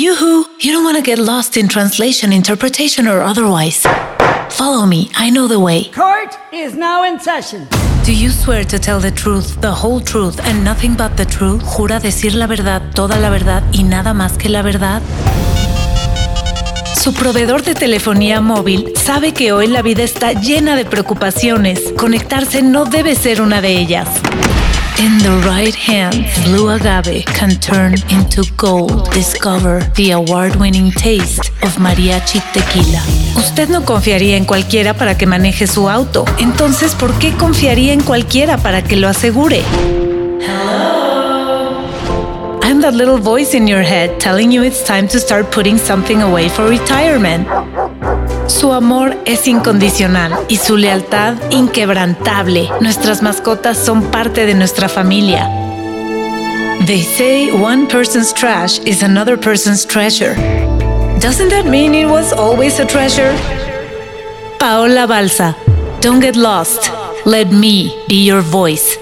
Yoo-hoo! You don't want to get lost in translation, interpretation, or otherwise. Follow me, I know the way. Court is now in session. Do you swear to tell the truth, the whole truth, and nothing but the truth? ¿Jura decir la verdad, toda la verdad y nada más que la verdad? Su proveedor de telefonía móvil sabe que hoy la vida está llena de preocupaciones. Conectarse no debe ser una de ellas. In the right hand, blue agave can turn into gold. Discover the award-winning taste of mariachi tequila. Usted no confiaría en cualquiera para que maneje su auto. Entonces, ¿por qué confiaría en cualquiera para que lo asegure? I'm that little voice in your head telling you it's time to start putting something away for retirement. Su amor es incondicional y su lealtad inquebrantable. Nuestras mascotas son parte de nuestra familia. They say one person's trash is another person's treasure. Doesn't that mean it was always a treasure? Paola Balsa, don't get lost. Let me be your voice.